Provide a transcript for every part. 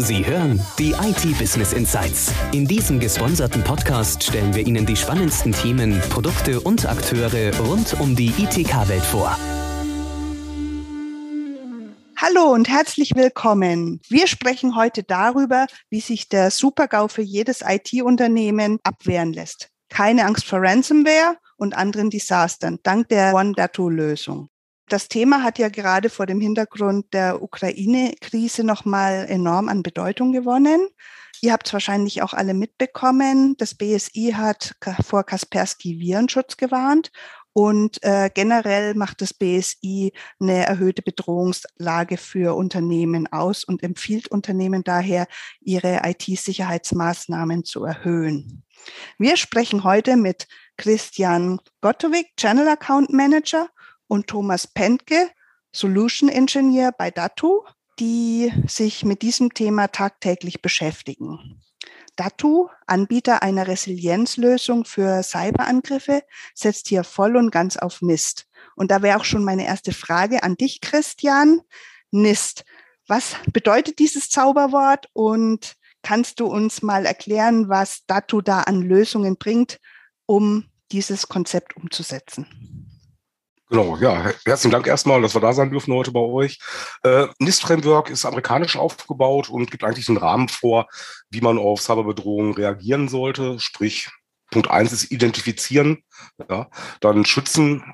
Sie hören die IT-Business Insights. In diesem gesponserten Podcast stellen wir Ihnen die spannendsten Themen, Produkte und Akteure rund um die ITK-Welt vor. Hallo und herzlich willkommen. Wir sprechen heute darüber, wie sich der Supergau für jedes IT-Unternehmen abwehren lässt. Keine Angst vor Ransomware und anderen Desastern dank der One-Datu-Lösung. Das Thema hat ja gerade vor dem Hintergrund der Ukraine-Krise nochmal enorm an Bedeutung gewonnen. Ihr habt es wahrscheinlich auch alle mitbekommen. Das BSI hat vor Kaspersky Virenschutz gewarnt und äh, generell macht das BSI eine erhöhte Bedrohungslage für Unternehmen aus und empfiehlt Unternehmen daher, ihre IT-Sicherheitsmaßnahmen zu erhöhen. Wir sprechen heute mit Christian Gottowig, Channel Account Manager und Thomas Pentke, Solution Engineer bei Datu, die sich mit diesem Thema tagtäglich beschäftigen. Datu, Anbieter einer Resilienzlösung für Cyberangriffe, setzt hier voll und ganz auf NIST. Und da wäre auch schon meine erste Frage an dich, Christian. NIST. Was bedeutet dieses Zauberwort und kannst du uns mal erklären, was Datu da an Lösungen bringt, um dieses Konzept umzusetzen? Genau, ja, herzlichen Dank erstmal, dass wir da sein dürfen heute bei euch. Äh, NIST-Framework ist amerikanisch aufgebaut und gibt eigentlich einen Rahmen vor, wie man auf Cyberbedrohungen reagieren sollte. Sprich, Punkt eins ist identifizieren, ja, dann schützen,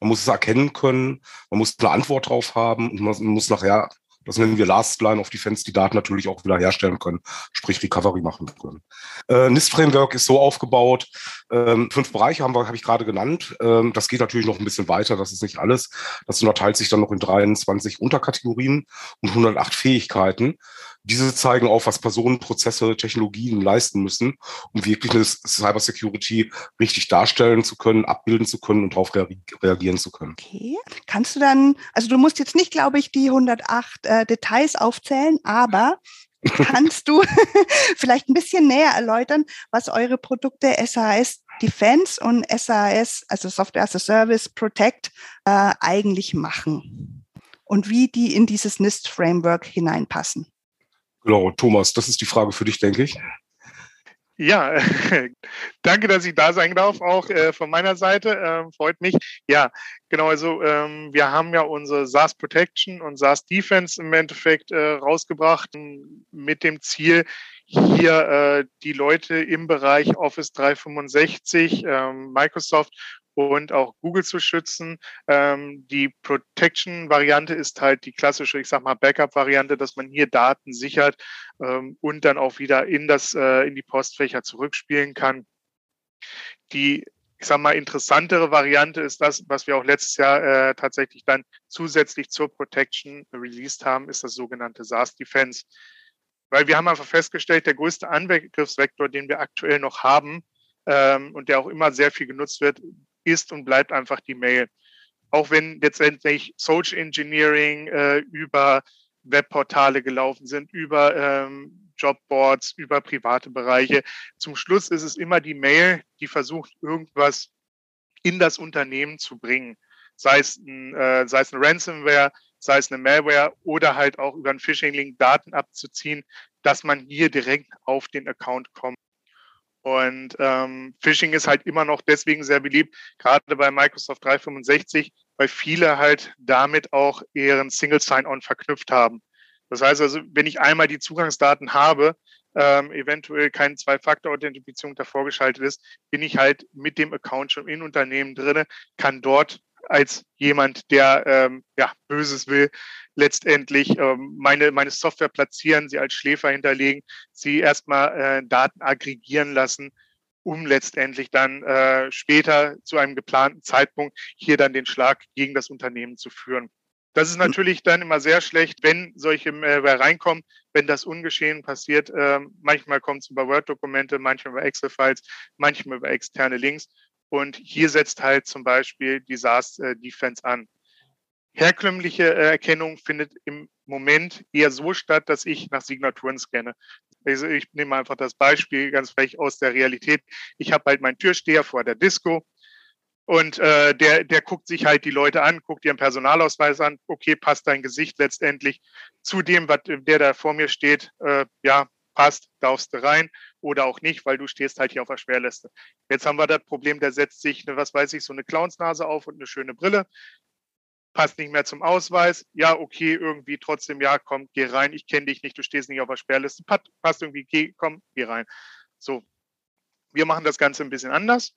man muss es erkennen können, man muss eine Antwort drauf haben und man muss nachher das nennen wir Last Line of Defense, die Daten natürlich auch wieder herstellen können, sprich Recovery machen können. Äh, NIST-Framework ist so aufgebaut, ähm, fünf Bereiche haben wir, habe ich gerade genannt. Ähm, das geht natürlich noch ein bisschen weiter, das ist nicht alles. Das unterteilt sich dann noch in 23 Unterkategorien und 108 Fähigkeiten. Diese zeigen auf, was Personen, Prozesse, Technologien leisten müssen, um wirklich eine Cybersecurity richtig darstellen zu können, abbilden zu können und darauf reagieren zu können. Okay. Kannst du dann, also du musst jetzt nicht, glaube ich, die 108 äh, Details aufzählen, aber kannst du vielleicht ein bisschen näher erläutern, was eure Produkte SAS Defense und SAS, also Software as a Service Protect, äh, eigentlich machen und wie die in dieses NIST-Framework hineinpassen? Genau, Thomas, das ist die Frage für dich, denke ich. Ja, danke, dass ich da sein darf, auch äh, von meiner Seite. Ähm, freut mich. Ja, genau, also ähm, wir haben ja unsere SaaS Protection und SaaS Defense im Endeffekt äh, rausgebracht mit dem Ziel, hier äh, die Leute im Bereich Office 365, ähm, Microsoft und auch Google zu schützen. Ähm, die Protection-Variante ist halt die klassische, ich sag mal, Backup-Variante, dass man hier Daten sichert ähm, und dann auch wieder in das, äh, in die Postfächer zurückspielen kann. Die ich sag mal, interessantere Variante ist das, was wir auch letztes Jahr äh, tatsächlich dann zusätzlich zur Protection released haben, ist das sogenannte SaaS Defense. Weil wir haben einfach festgestellt, der größte Angriffsvektor, den wir aktuell noch haben ähm, und der auch immer sehr viel genutzt wird, ist und bleibt einfach die Mail. Auch wenn letztendlich Social Engineering äh, über Webportale gelaufen sind, über ähm, Jobboards, über private Bereiche. Zum Schluss ist es immer die Mail, die versucht, irgendwas in das Unternehmen zu bringen. Sei es ein, äh, sei es ein Ransomware, sei es eine Malware oder halt auch über einen Phishing-Link Daten abzuziehen, dass man hier direkt auf den Account kommt. Und ähm, Phishing ist halt immer noch deswegen sehr beliebt, gerade bei Microsoft 365, weil viele halt damit auch ihren Single Sign-On verknüpft haben. Das heißt also, wenn ich einmal die Zugangsdaten habe, ähm, eventuell keine Zwei-Faktor-Authentifizierung davor geschaltet ist, bin ich halt mit dem Account schon in Unternehmen drinne, kann dort als jemand, der ähm, ja, Böses will, letztendlich ähm, meine, meine Software platzieren, sie als Schläfer hinterlegen, sie erstmal äh, Daten aggregieren lassen, um letztendlich dann äh, später zu einem geplanten Zeitpunkt hier dann den Schlag gegen das Unternehmen zu führen. Das ist natürlich dann immer sehr schlecht, wenn solche Malware reinkommen, wenn das ungeschehen passiert. Ähm, manchmal kommt es über Word-Dokumente, manchmal über Excel-Files, manchmal über externe Links. Und hier setzt halt zum Beispiel die SaaS-Defense äh, an. Herkömmliche äh, Erkennung findet im Moment eher so statt, dass ich nach Signaturen scanne. Also ich nehme einfach das Beispiel ganz frech aus der Realität. Ich habe halt meinen Türsteher vor der Disco Und äh, der, der guckt sich halt die Leute an, guckt ihren Personalausweis an, okay, passt dein Gesicht letztendlich zu dem, was der da vor mir steht, äh, ja, passt, darfst du rein oder auch nicht, weil du stehst halt hier auf der Schwerliste. Jetzt haben wir das Problem, der setzt sich, eine, was weiß ich, so eine Clownsnase auf und eine schöne Brille, passt nicht mehr zum Ausweis. Ja, okay, irgendwie trotzdem, ja, komm, geh rein, ich kenne dich nicht, du stehst nicht auf der Sperrliste, passt irgendwie, geh, komm, geh rein. So, wir machen das Ganze ein bisschen anders.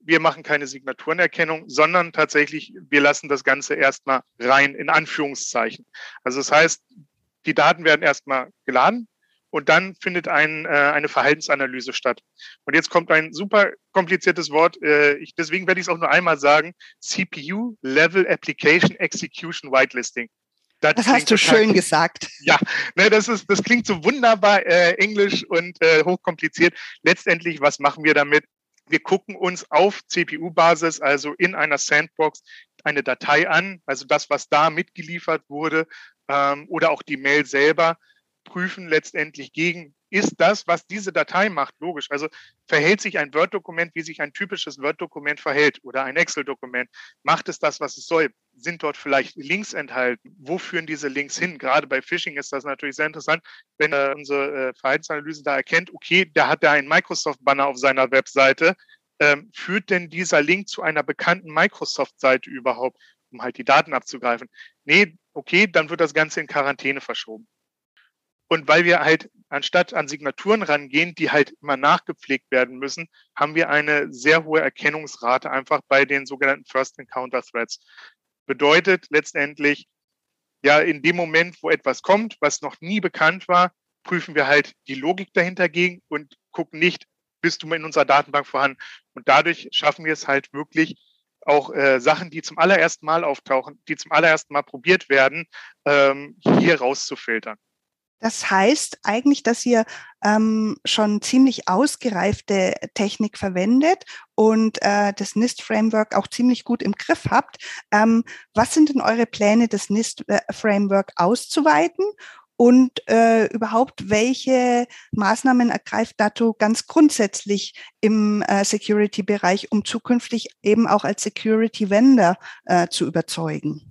Wir machen keine Signaturenerkennung, sondern tatsächlich, wir lassen das Ganze erstmal rein in Anführungszeichen. Also das heißt, die Daten werden erstmal geladen, und dann findet ein, äh, eine Verhaltensanalyse statt. Und jetzt kommt ein super kompliziertes Wort, äh, ich, deswegen werde ich es auch nur einmal sagen, CPU Level Application Execution Whitelisting. Das, das hast du schön gesagt. Ja, ne, das, ist, das klingt so wunderbar äh, englisch und äh, hochkompliziert. Letztendlich, was machen wir damit? Wir gucken uns auf CPU-Basis, also in einer Sandbox, eine Datei an, also das, was da mitgeliefert wurde, ähm, oder auch die Mail selber prüfen letztendlich gegen, ist das, was diese Datei macht, logisch. Also verhält sich ein Word-Dokument, wie sich ein typisches Word-Dokument verhält oder ein Excel-Dokument. Macht es das, was es soll? Sind dort vielleicht Links enthalten? Wo führen diese Links hin? Gerade bei Phishing ist das natürlich sehr interessant, wenn äh, unsere äh, Verhaltensanalyse da erkennt, okay, der hat da einen Microsoft-Banner auf seiner Webseite. Ähm, führt denn dieser Link zu einer bekannten Microsoft-Seite überhaupt, um halt die Daten abzugreifen? Nee, okay, dann wird das Ganze in Quarantäne verschoben. Und weil wir halt anstatt an Signaturen rangehen, die halt immer nachgepflegt werden müssen, haben wir eine sehr hohe Erkennungsrate einfach bei den sogenannten First Encounter Threats. Bedeutet letztendlich, ja, in dem Moment, wo etwas kommt, was noch nie bekannt war, prüfen wir halt die Logik dahinter gegen und gucken nicht, bist du in unserer Datenbank vorhanden. Und dadurch schaffen wir es halt wirklich, auch äh, Sachen, die zum allerersten Mal auftauchen, die zum allerersten Mal probiert werden, ähm, hier rauszufiltern. Das heißt eigentlich, dass ihr ähm, schon ziemlich ausgereifte Technik verwendet und äh, das NIST-Framework auch ziemlich gut im Griff habt. Ähm, was sind denn eure Pläne, das NIST-Framework auszuweiten? Und äh, überhaupt, welche Maßnahmen ergreift Dato ganz grundsätzlich im äh, Security-Bereich, um zukünftig eben auch als Security-Vendor äh, zu überzeugen?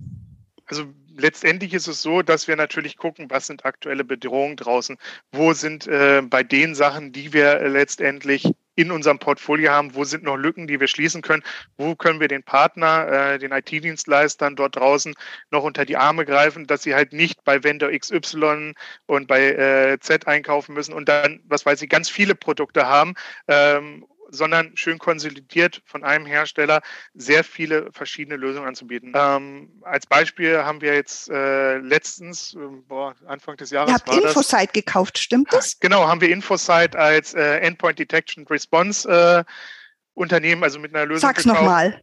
Also letztendlich ist es so, dass wir natürlich gucken, was sind aktuelle Bedrohungen draußen, wo sind äh, bei den Sachen, die wir letztendlich in unserem Portfolio haben, wo sind noch Lücken, die wir schließen können, wo können wir den Partner, äh, den IT-Dienstleistern dort draußen noch unter die Arme greifen, dass sie halt nicht bei Vendor XY und bei äh, Z einkaufen müssen und dann, was weiß ich, ganz viele Produkte haben ähm, sondern schön konsolidiert von einem Hersteller sehr viele verschiedene Lösungen anzubieten. Ähm, als Beispiel haben wir jetzt äh, letztens, äh, boah, Anfang des Jahres. Ihr habt Infosight das, gekauft, stimmt das? Genau, haben wir Infosight als äh, Endpoint Detection Response äh, Unternehmen, also mit einer Lösung. Sag's nochmal.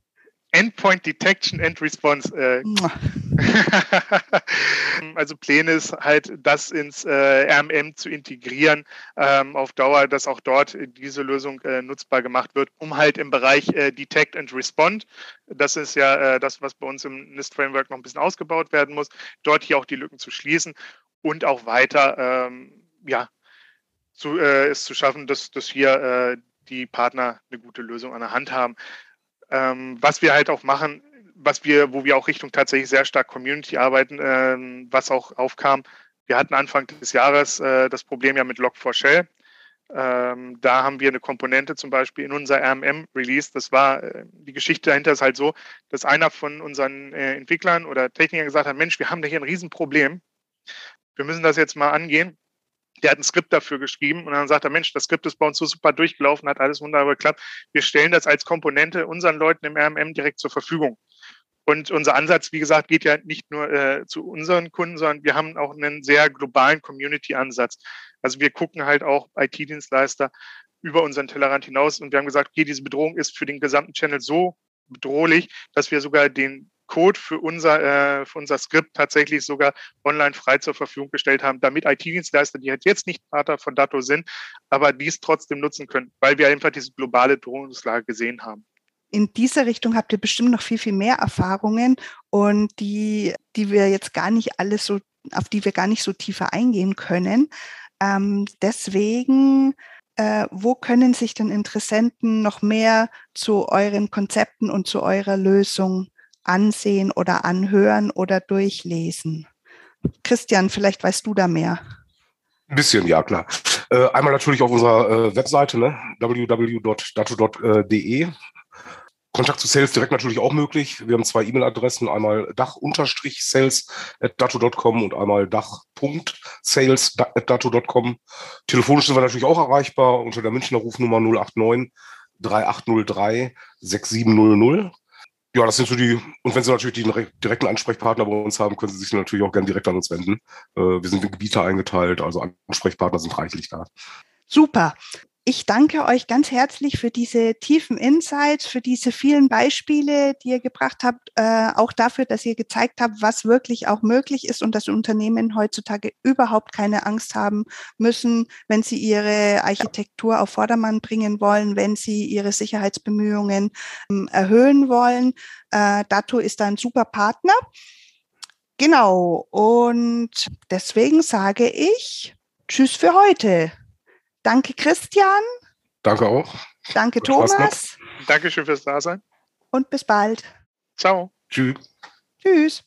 Endpoint Detection and Response. Äh, also Pläne ist halt, das ins äh, RMM zu integrieren ähm, auf Dauer, dass auch dort diese Lösung äh, nutzbar gemacht wird, um halt im Bereich äh, Detect and Respond, das ist ja äh, das, was bei uns im NIST-Framework noch ein bisschen ausgebaut werden muss, dort hier auch die Lücken zu schließen und auch weiter ähm, ja, zu, äh, es zu schaffen, dass, dass hier die Partner eine gute Lösung an der Hand haben. Ähm, was wir halt auch machen, was wir, wo wir auch Richtung tatsächlich sehr stark Community arbeiten, ähm, was auch aufkam. Wir hatten Anfang des Jahres äh, das Problem ja mit Log4Shell. Ähm, da haben wir eine Komponente zum Beispiel in unser RMM-Release. Das war, äh, die Geschichte dahinter ist halt so, dass einer von unseren äh, Entwicklern oder Technikern gesagt hat, Mensch, wir haben da hier ein Riesenproblem. Wir müssen das jetzt mal angehen der hat ein Skript dafür geschrieben und dann sagt er, Mensch, das Skript ist bei uns so super durchgelaufen, hat alles wunderbar geklappt. Wir stellen das als Komponente unseren Leuten im RMM direkt zur Verfügung. Und unser Ansatz, wie gesagt, geht ja nicht nur äh, zu unseren Kunden, sondern wir haben auch einen sehr globalen Community-Ansatz. Also wir gucken halt auch IT-Dienstleister über unseren Tellerrand hinaus und wir haben gesagt, okay, diese Bedrohung ist für den gesamten Channel so bedrohlich, dass wir sogar den Code für unser, äh, für unser Skript tatsächlich sogar online frei zur Verfügung gestellt haben, damit IT-Dienstleister, die halt jetzt nicht Partner von Dato sind, aber dies trotzdem nutzen können, weil wir einfach diese globale Drohnungslage gesehen haben. In dieser Richtung habt ihr bestimmt noch viel, viel mehr Erfahrungen und die, die wir jetzt gar nicht alles so, auf die wir gar nicht so tiefer eingehen können. Ähm, deswegen äh, wo können sich denn Interessenten noch mehr zu euren Konzepten und zu eurer Lösung ansehen oder anhören oder durchlesen? Christian, vielleicht weißt du da mehr. Ein bisschen, ja klar. Äh, einmal natürlich auf unserer äh, Webseite, ne? www.dato.de. Kontakt zu Sales direkt natürlich auch möglich. Wir haben zwei E-Mail-Adressen, einmal dach-sales.dato.com und einmal dach.sales.dato.com. Telefonisch sind wir natürlich auch erreichbar unter der Münchner Rufnummer 089 3803 6700. Ja, das sind so die, und wenn Sie natürlich den direkten Ansprechpartner bei uns haben, können Sie sich natürlich auch gerne direkt an uns wenden. Äh, wir sind in Gebiete eingeteilt, also Ansprechpartner sind reichlich da. Super. Ich danke euch ganz herzlich für diese tiefen Insights, für diese vielen Beispiele, die ihr gebracht habt, äh, auch dafür, dass ihr gezeigt habt, was wirklich auch möglich ist und dass Unternehmen heutzutage überhaupt keine Angst haben müssen, wenn sie ihre Architektur auf Vordermann bringen wollen, wenn sie ihre Sicherheitsbemühungen ähm, erhöhen wollen. Äh, Dato ist ein super Partner. Genau. Und deswegen sage ich Tschüss für heute. Danke, Christian. Danke auch. Danke, Thomas. Dankeschön fürs Dasein. Und bis bald. Ciao. Tschüss. Tschüss.